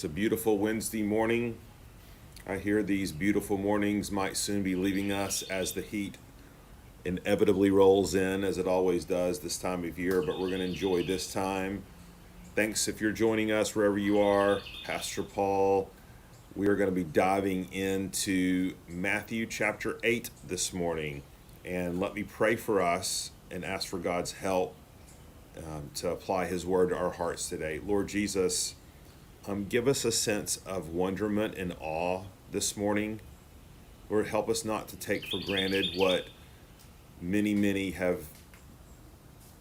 It's a beautiful Wednesday morning. I hear these beautiful mornings might soon be leaving us as the heat inevitably rolls in, as it always does this time of year, but we're going to enjoy this time. Thanks if you're joining us wherever you are. Pastor Paul, we are going to be diving into Matthew chapter 8 this morning. And let me pray for us and ask for God's help um, to apply His word to our hearts today. Lord Jesus, um, give us a sense of wonderment and awe this morning. Lord, help us not to take for granted what many, many have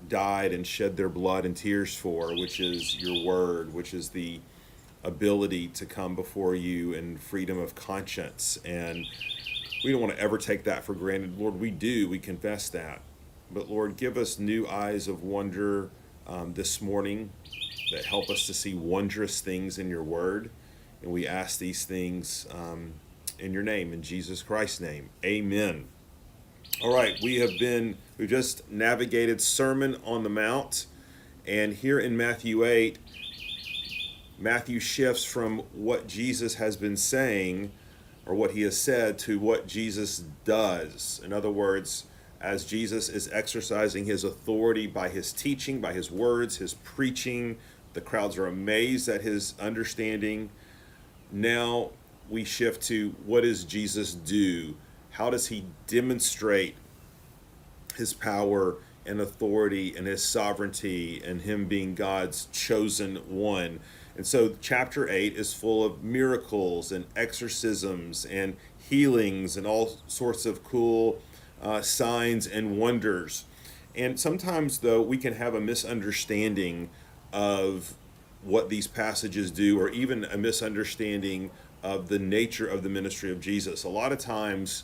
died and shed their blood and tears for, which is your word, which is the ability to come before you in freedom of conscience. And we don't want to ever take that for granted. Lord, we do. We confess that. But Lord, give us new eyes of wonder um, this morning that help us to see wondrous things in your word. And we ask these things um, in your name, in Jesus Christ's name. Amen. All right, we have been, we just navigated Sermon on the Mount. And here in Matthew 8, Matthew shifts from what Jesus has been saying or what he has said to what Jesus does. In other words, as Jesus is exercising his authority by his teaching, by his words, his preaching, the crowds are amazed at his understanding. Now we shift to what does Jesus do? How does he demonstrate his power and authority and his sovereignty and him being God's chosen one? And so, chapter 8 is full of miracles and exorcisms and healings and all sorts of cool uh, signs and wonders. And sometimes, though, we can have a misunderstanding of what these passages do, or even a misunderstanding of the nature of the ministry of Jesus. A lot of times,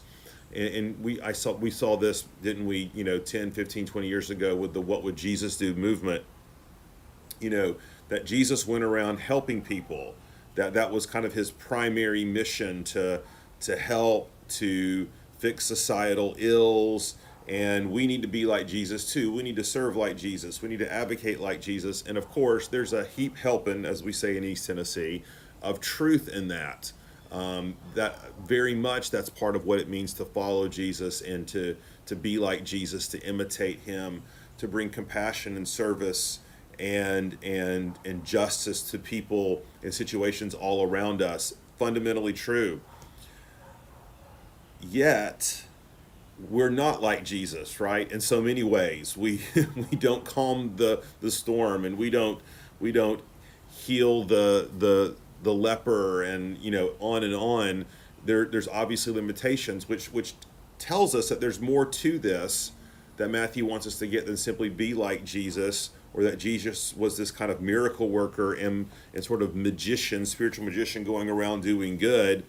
and, we I saw we saw this didn't we you know 10 15 20 years ago with the what would jesus do movement you know that jesus went around helping people that that was kind of his primary mission to to help to fix societal ills and we need to be like Jesus too. We need to serve like Jesus. We need to advocate like Jesus. And of course, there's a heap helping, as we say in East Tennessee, of truth in that. Um, that very much that's part of what it means to follow Jesus and to to be like Jesus, to imitate Him, to bring compassion and service and and and justice to people in situations all around us. Fundamentally true. Yet we're not like Jesus, right? In so many ways, we we don't calm the the storm, and we don't we don't heal the the the leper, and you know on and on. There there's obviously limitations, which which tells us that there's more to this that Matthew wants us to get than simply be like Jesus, or that Jesus was this kind of miracle worker and and sort of magician, spiritual magician, going around doing good.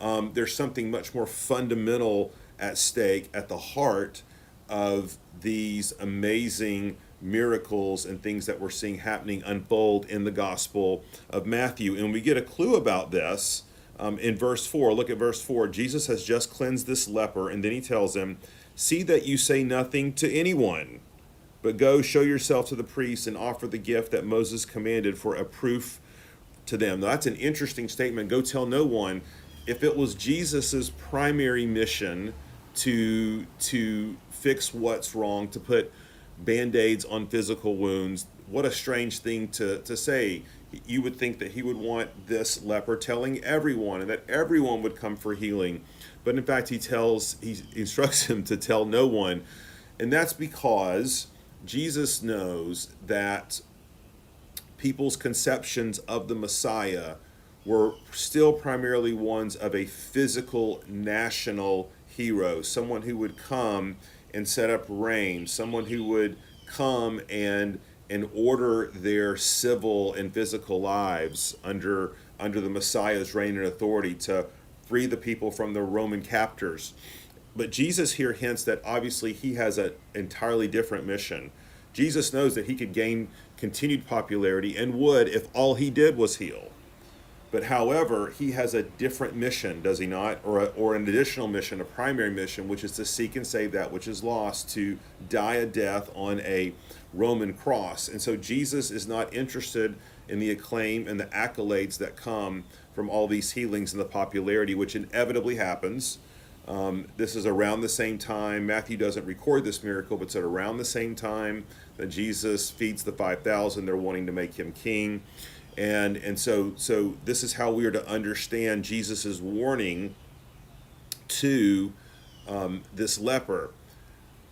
Um, there's something much more fundamental at stake at the heart of these amazing miracles and things that we're seeing happening unfold in the Gospel of Matthew. And we get a clue about this um, in verse 4. Look at verse 4. Jesus has just cleansed this leper, and then he tells him, See that you say nothing to anyone, but go show yourself to the priest and offer the gift that Moses commanded for a proof to them. Now, that's an interesting statement. Go tell no one. If it was Jesus's primary mission, to to fix what's wrong, to put band-aids on physical wounds. What a strange thing to, to say. You would think that he would want this leper telling everyone and that everyone would come for healing. But in fact, he tells, he instructs him to tell no one. And that's because Jesus knows that people's conceptions of the Messiah were still primarily ones of a physical national hero, someone who would come and set up reign, someone who would come and and order their civil and physical lives under under the Messiah's reign and authority to free the people from the Roman captors. But Jesus here hints that obviously he has an entirely different mission. Jesus knows that he could gain continued popularity and would if all he did was heal. But however, he has a different mission, does he not? Or, a, or an additional mission, a primary mission, which is to seek and save that which is lost, to die a death on a Roman cross. And so Jesus is not interested in the acclaim and the accolades that come from all these healings and the popularity, which inevitably happens. Um, this is around the same time. Matthew doesn't record this miracle, but it's at around the same time that Jesus feeds the 5,000. They're wanting to make him king. And, and so, so this is how we are to understand Jesus' warning to um, this leper.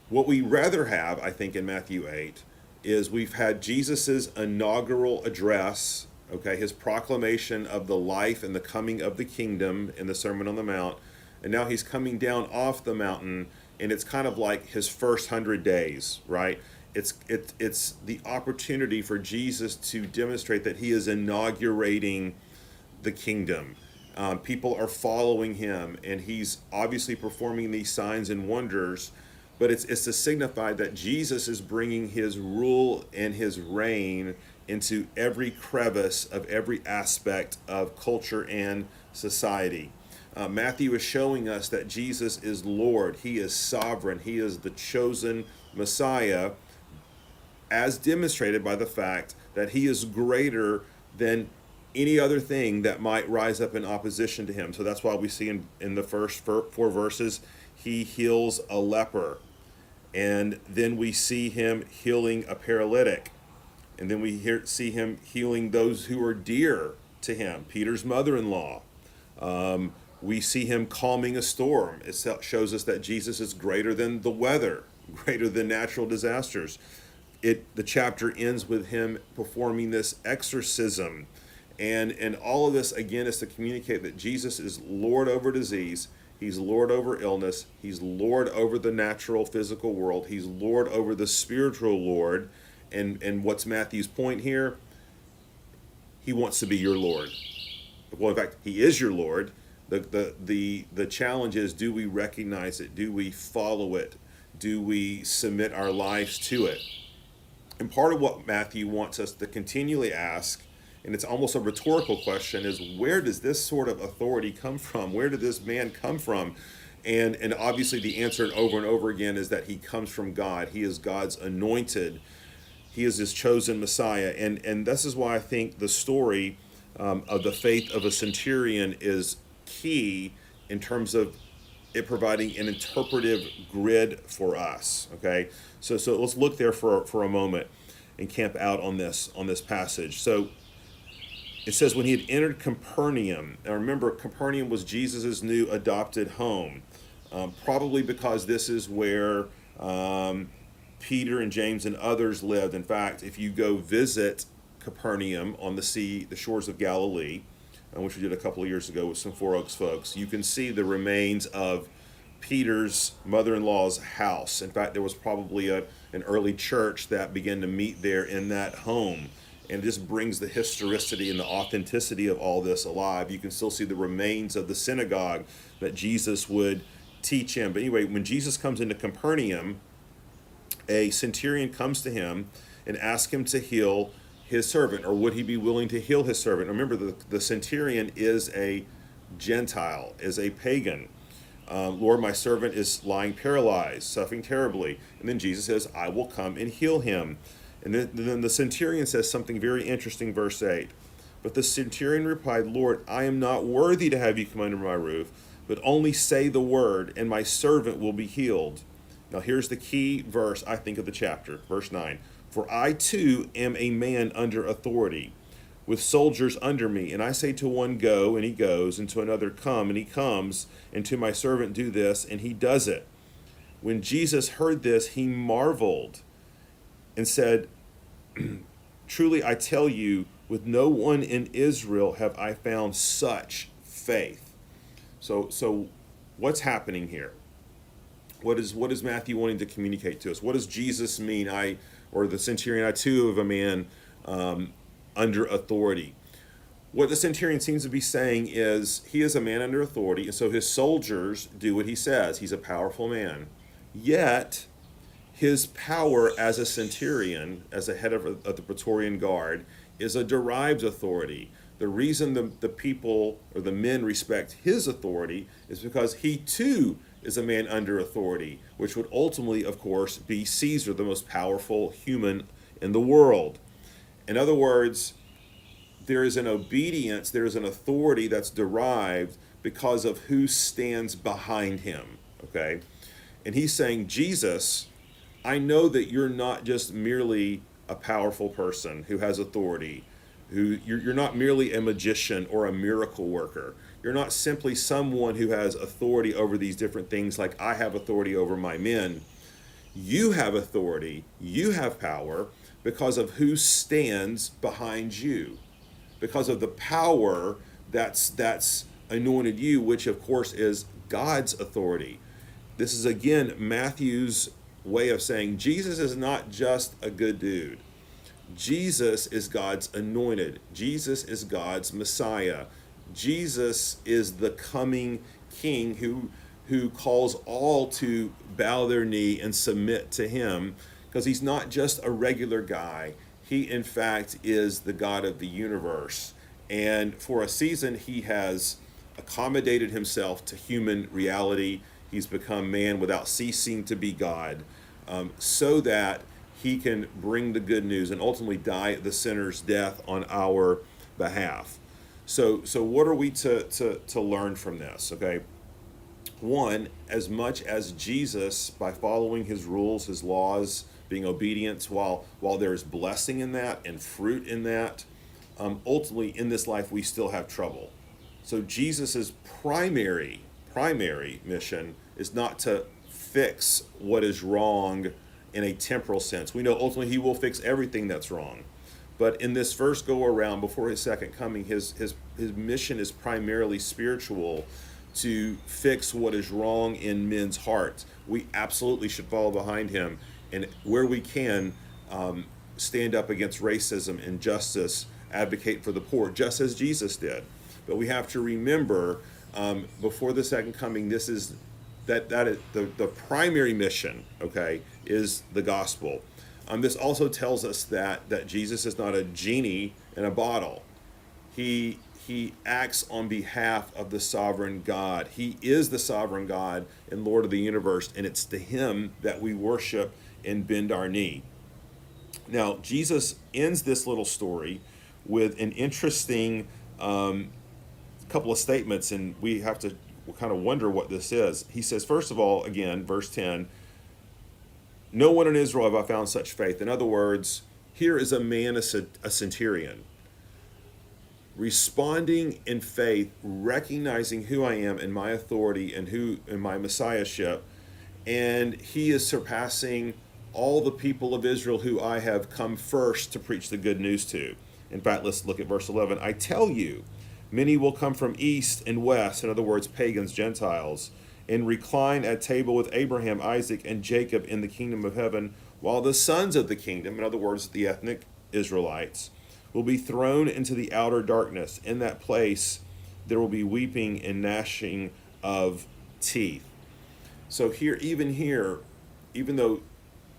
What we rather have, I think, in Matthew 8 is we've had Jesus's inaugural address, okay, his proclamation of the life and the coming of the kingdom in the Sermon on the Mount, and now he's coming down off the mountain, and it's kind of like his first hundred days, right? It's it's it's the opportunity for Jesus to demonstrate that he is inaugurating the kingdom. Um, people are following him, and he's obviously performing these signs and wonders but it's, it's to signify that Jesus is bringing his rule and his reign into every crevice of every aspect of culture and society. Uh, Matthew is showing us that Jesus is Lord, he is sovereign, he is the chosen Messiah, as demonstrated by the fact that he is greater than any other thing that might rise up in opposition to him. So that's why we see in, in the first four verses, he heals a leper. And then we see him healing a paralytic. And then we hear, see him healing those who are dear to him peter's mother-in-law. Um, we see him calming a storm. It shows us that jesus is greater than the weather greater than natural disasters it the chapter ends with him performing this exorcism and and all of this again is to communicate that jesus is lord over disease He's Lord over illness. He's Lord over the natural physical world. He's Lord over the spiritual Lord. And, and what's Matthew's point here? He wants to be your Lord. Well, in fact, he is your Lord. The, the, the, the challenge is do we recognize it? Do we follow it? Do we submit our lives to it? And part of what Matthew wants us to continually ask and it's almost a rhetorical question is where does this sort of authority come from? Where did this man come from? And and obviously the answer over and over again is that he comes from god. He is god's anointed. He is his chosen messiah. And and this is why i think the story um, of the faith of a centurion is key in terms of it providing an interpretive grid for us okay so so let's look there for for a moment and camp out on this on this passage so it says when he had entered Capernaum, and remember, Capernaum was Jesus' new adopted home, um, probably because this is where um, Peter and James and others lived. In fact, if you go visit Capernaum on the sea, the shores of Galilee, which we did a couple of years ago with some Four Oaks folks, you can see the remains of Peter's mother-in-law's house. In fact, there was probably a, an early church that began to meet there in that home and just brings the historicity and the authenticity of all this alive. You can still see the remains of the synagogue that Jesus would teach him. But anyway, when Jesus comes into Capernaum, a centurion comes to him and asks him to heal his servant, or would he be willing to heal his servant? Remember, the, the centurion is a Gentile, is a pagan. Um, Lord, my servant is lying paralyzed, suffering terribly. And then Jesus says, I will come and heal him. And then, then the centurion says something very interesting, verse 8. But the centurion replied, Lord, I am not worthy to have you come under my roof, but only say the word, and my servant will be healed. Now, here's the key verse, I think, of the chapter, verse 9. For I too am a man under authority, with soldiers under me. And I say to one, Go, and he goes, and to another, Come, and he comes, and to my servant, Do this, and he does it. When Jesus heard this, he marveled and said, Truly I tell you, with no one in Israel have I found such faith. So, so what's happening here? What is what is Matthew wanting to communicate to us? What does Jesus mean? I or the centurion, I too of a man um, under authority. What the centurion seems to be saying is he is a man under authority, and so his soldiers do what he says. He's a powerful man. Yet his power as a centurion, as a head of, of the Praetorian Guard, is a derived authority. The reason the, the people or the men respect his authority is because he too is a man under authority, which would ultimately, of course, be Caesar, the most powerful human in the world. In other words, there is an obedience, there is an authority that's derived because of who stands behind him. Okay? And he's saying, Jesus, I know that you're not just merely a powerful person who has authority, who you're, you're not merely a magician or a miracle worker. You're not simply someone who has authority over these different things like I have authority over my men. You have authority, you have power because of who stands behind you. Because of the power that's that's anointed you, which of course is God's authority. This is again Matthew's way of saying Jesus is not just a good dude. Jesus is God's anointed. Jesus is God's Messiah. Jesus is the coming king who who calls all to bow their knee and submit to him because he's not just a regular guy. He in fact is the God of the universe. And for a season he has accommodated himself to human reality. He's become man without ceasing to be God, um, so that he can bring the good news and ultimately die the sinner's death on our behalf. So, so what are we to, to, to learn from this? Okay. One, as much as Jesus, by following his rules, his laws, being obedient, while while there's blessing in that and fruit in that, um, ultimately in this life we still have trouble. So Jesus's primary primary mission is not to fix what is wrong in a temporal sense. We know ultimately he will fix everything that's wrong. But in this first go around before his second coming, his his his mission is primarily spiritual to fix what is wrong in men's hearts. We absolutely should follow behind him and where we can um, stand up against racism, and injustice, advocate for the poor, just as Jesus did. But we have to remember um, before the second coming, this is that that is the, the primary mission, okay, is the gospel. Um, this also tells us that that Jesus is not a genie in a bottle. He he acts on behalf of the sovereign God. He is the sovereign God and Lord of the universe, and it's to him that we worship and bend our knee. Now, Jesus ends this little story with an interesting um, couple of statements, and we have to kind of wonder what this is. He says, first of all, again, verse 10, no one in Israel have I found such faith. In other words, here is a man, a, a centurion, responding in faith, recognizing who I am and my authority and who in my messiahship, and he is surpassing all the people of Israel who I have come first to preach the good news to. In fact, let's look at verse 11. I tell you, many will come from east and west, in other words, pagans, Gentiles, and recline at table with Abraham, Isaac, and Jacob in the kingdom of heaven, while the sons of the kingdom, in other words, the ethnic Israelites, will be thrown into the outer darkness. In that place, there will be weeping and gnashing of teeth. So, here, even here, even though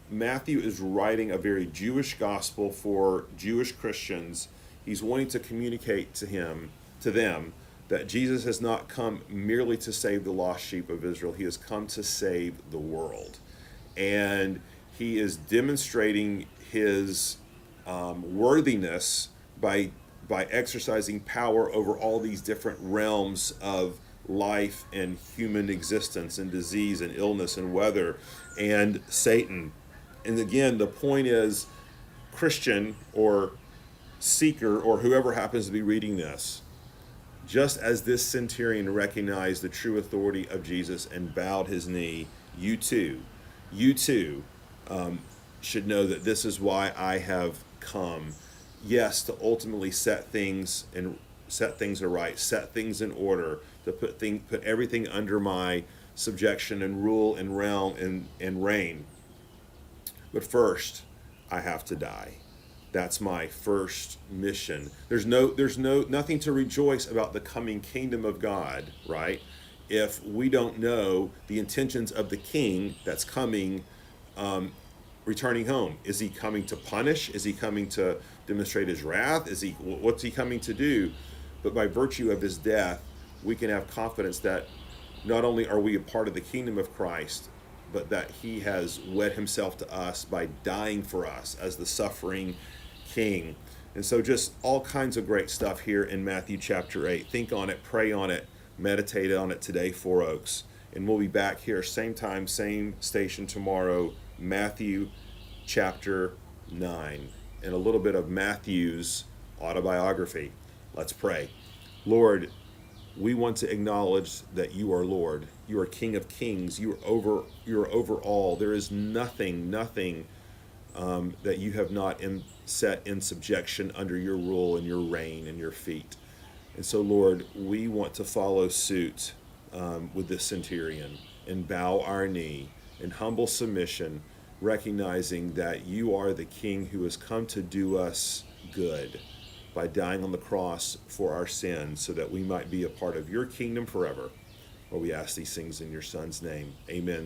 Matthew is writing a very Jewish gospel for Jewish Christians. He's wanting to communicate to him, to them, that Jesus has not come merely to save the lost sheep of Israel. He has come to save the world. And he is demonstrating his um, worthiness by by exercising power over all these different realms of life and human existence and disease and illness and weather and Satan and again, the point is Christian or seeker or whoever happens to be reading this, just as this centurion recognized the true authority of Jesus and bowed his knee, you too, you too um, should know that this is why I have come. Yes, to ultimately set things and set things aright, set things in order, to put thing, put everything under my subjection and rule and realm and, and reign. But first, I have to die. That's my first mission. There's no there's no nothing to rejoice about the coming kingdom of God, right? If we don't know the intentions of the king that's coming um, returning home. Is he coming to punish? Is he coming to demonstrate his wrath? Is he what's he coming to do? But by virtue of his death, we can have confidence that not only are we a part of the kingdom of Christ, but that he has wed himself to us by dying for us as the suffering king. And so, just all kinds of great stuff here in Matthew chapter 8. Think on it, pray on it, meditate on it today, Four Oaks. And we'll be back here, same time, same station tomorrow, Matthew chapter 9, and a little bit of Matthew's autobiography. Let's pray. Lord, we want to acknowledge that you are Lord. You are King of Kings. You are over. You are over all. There is nothing, nothing um, that you have not in, set in subjection under your rule and your reign and your feet. And so, Lord, we want to follow suit um, with the centurion and bow our knee in humble submission, recognizing that you are the King who has come to do us good by dying on the cross for our sins so that we might be a part of your kingdom forever. Lord, we ask these things in your Son's name. Amen.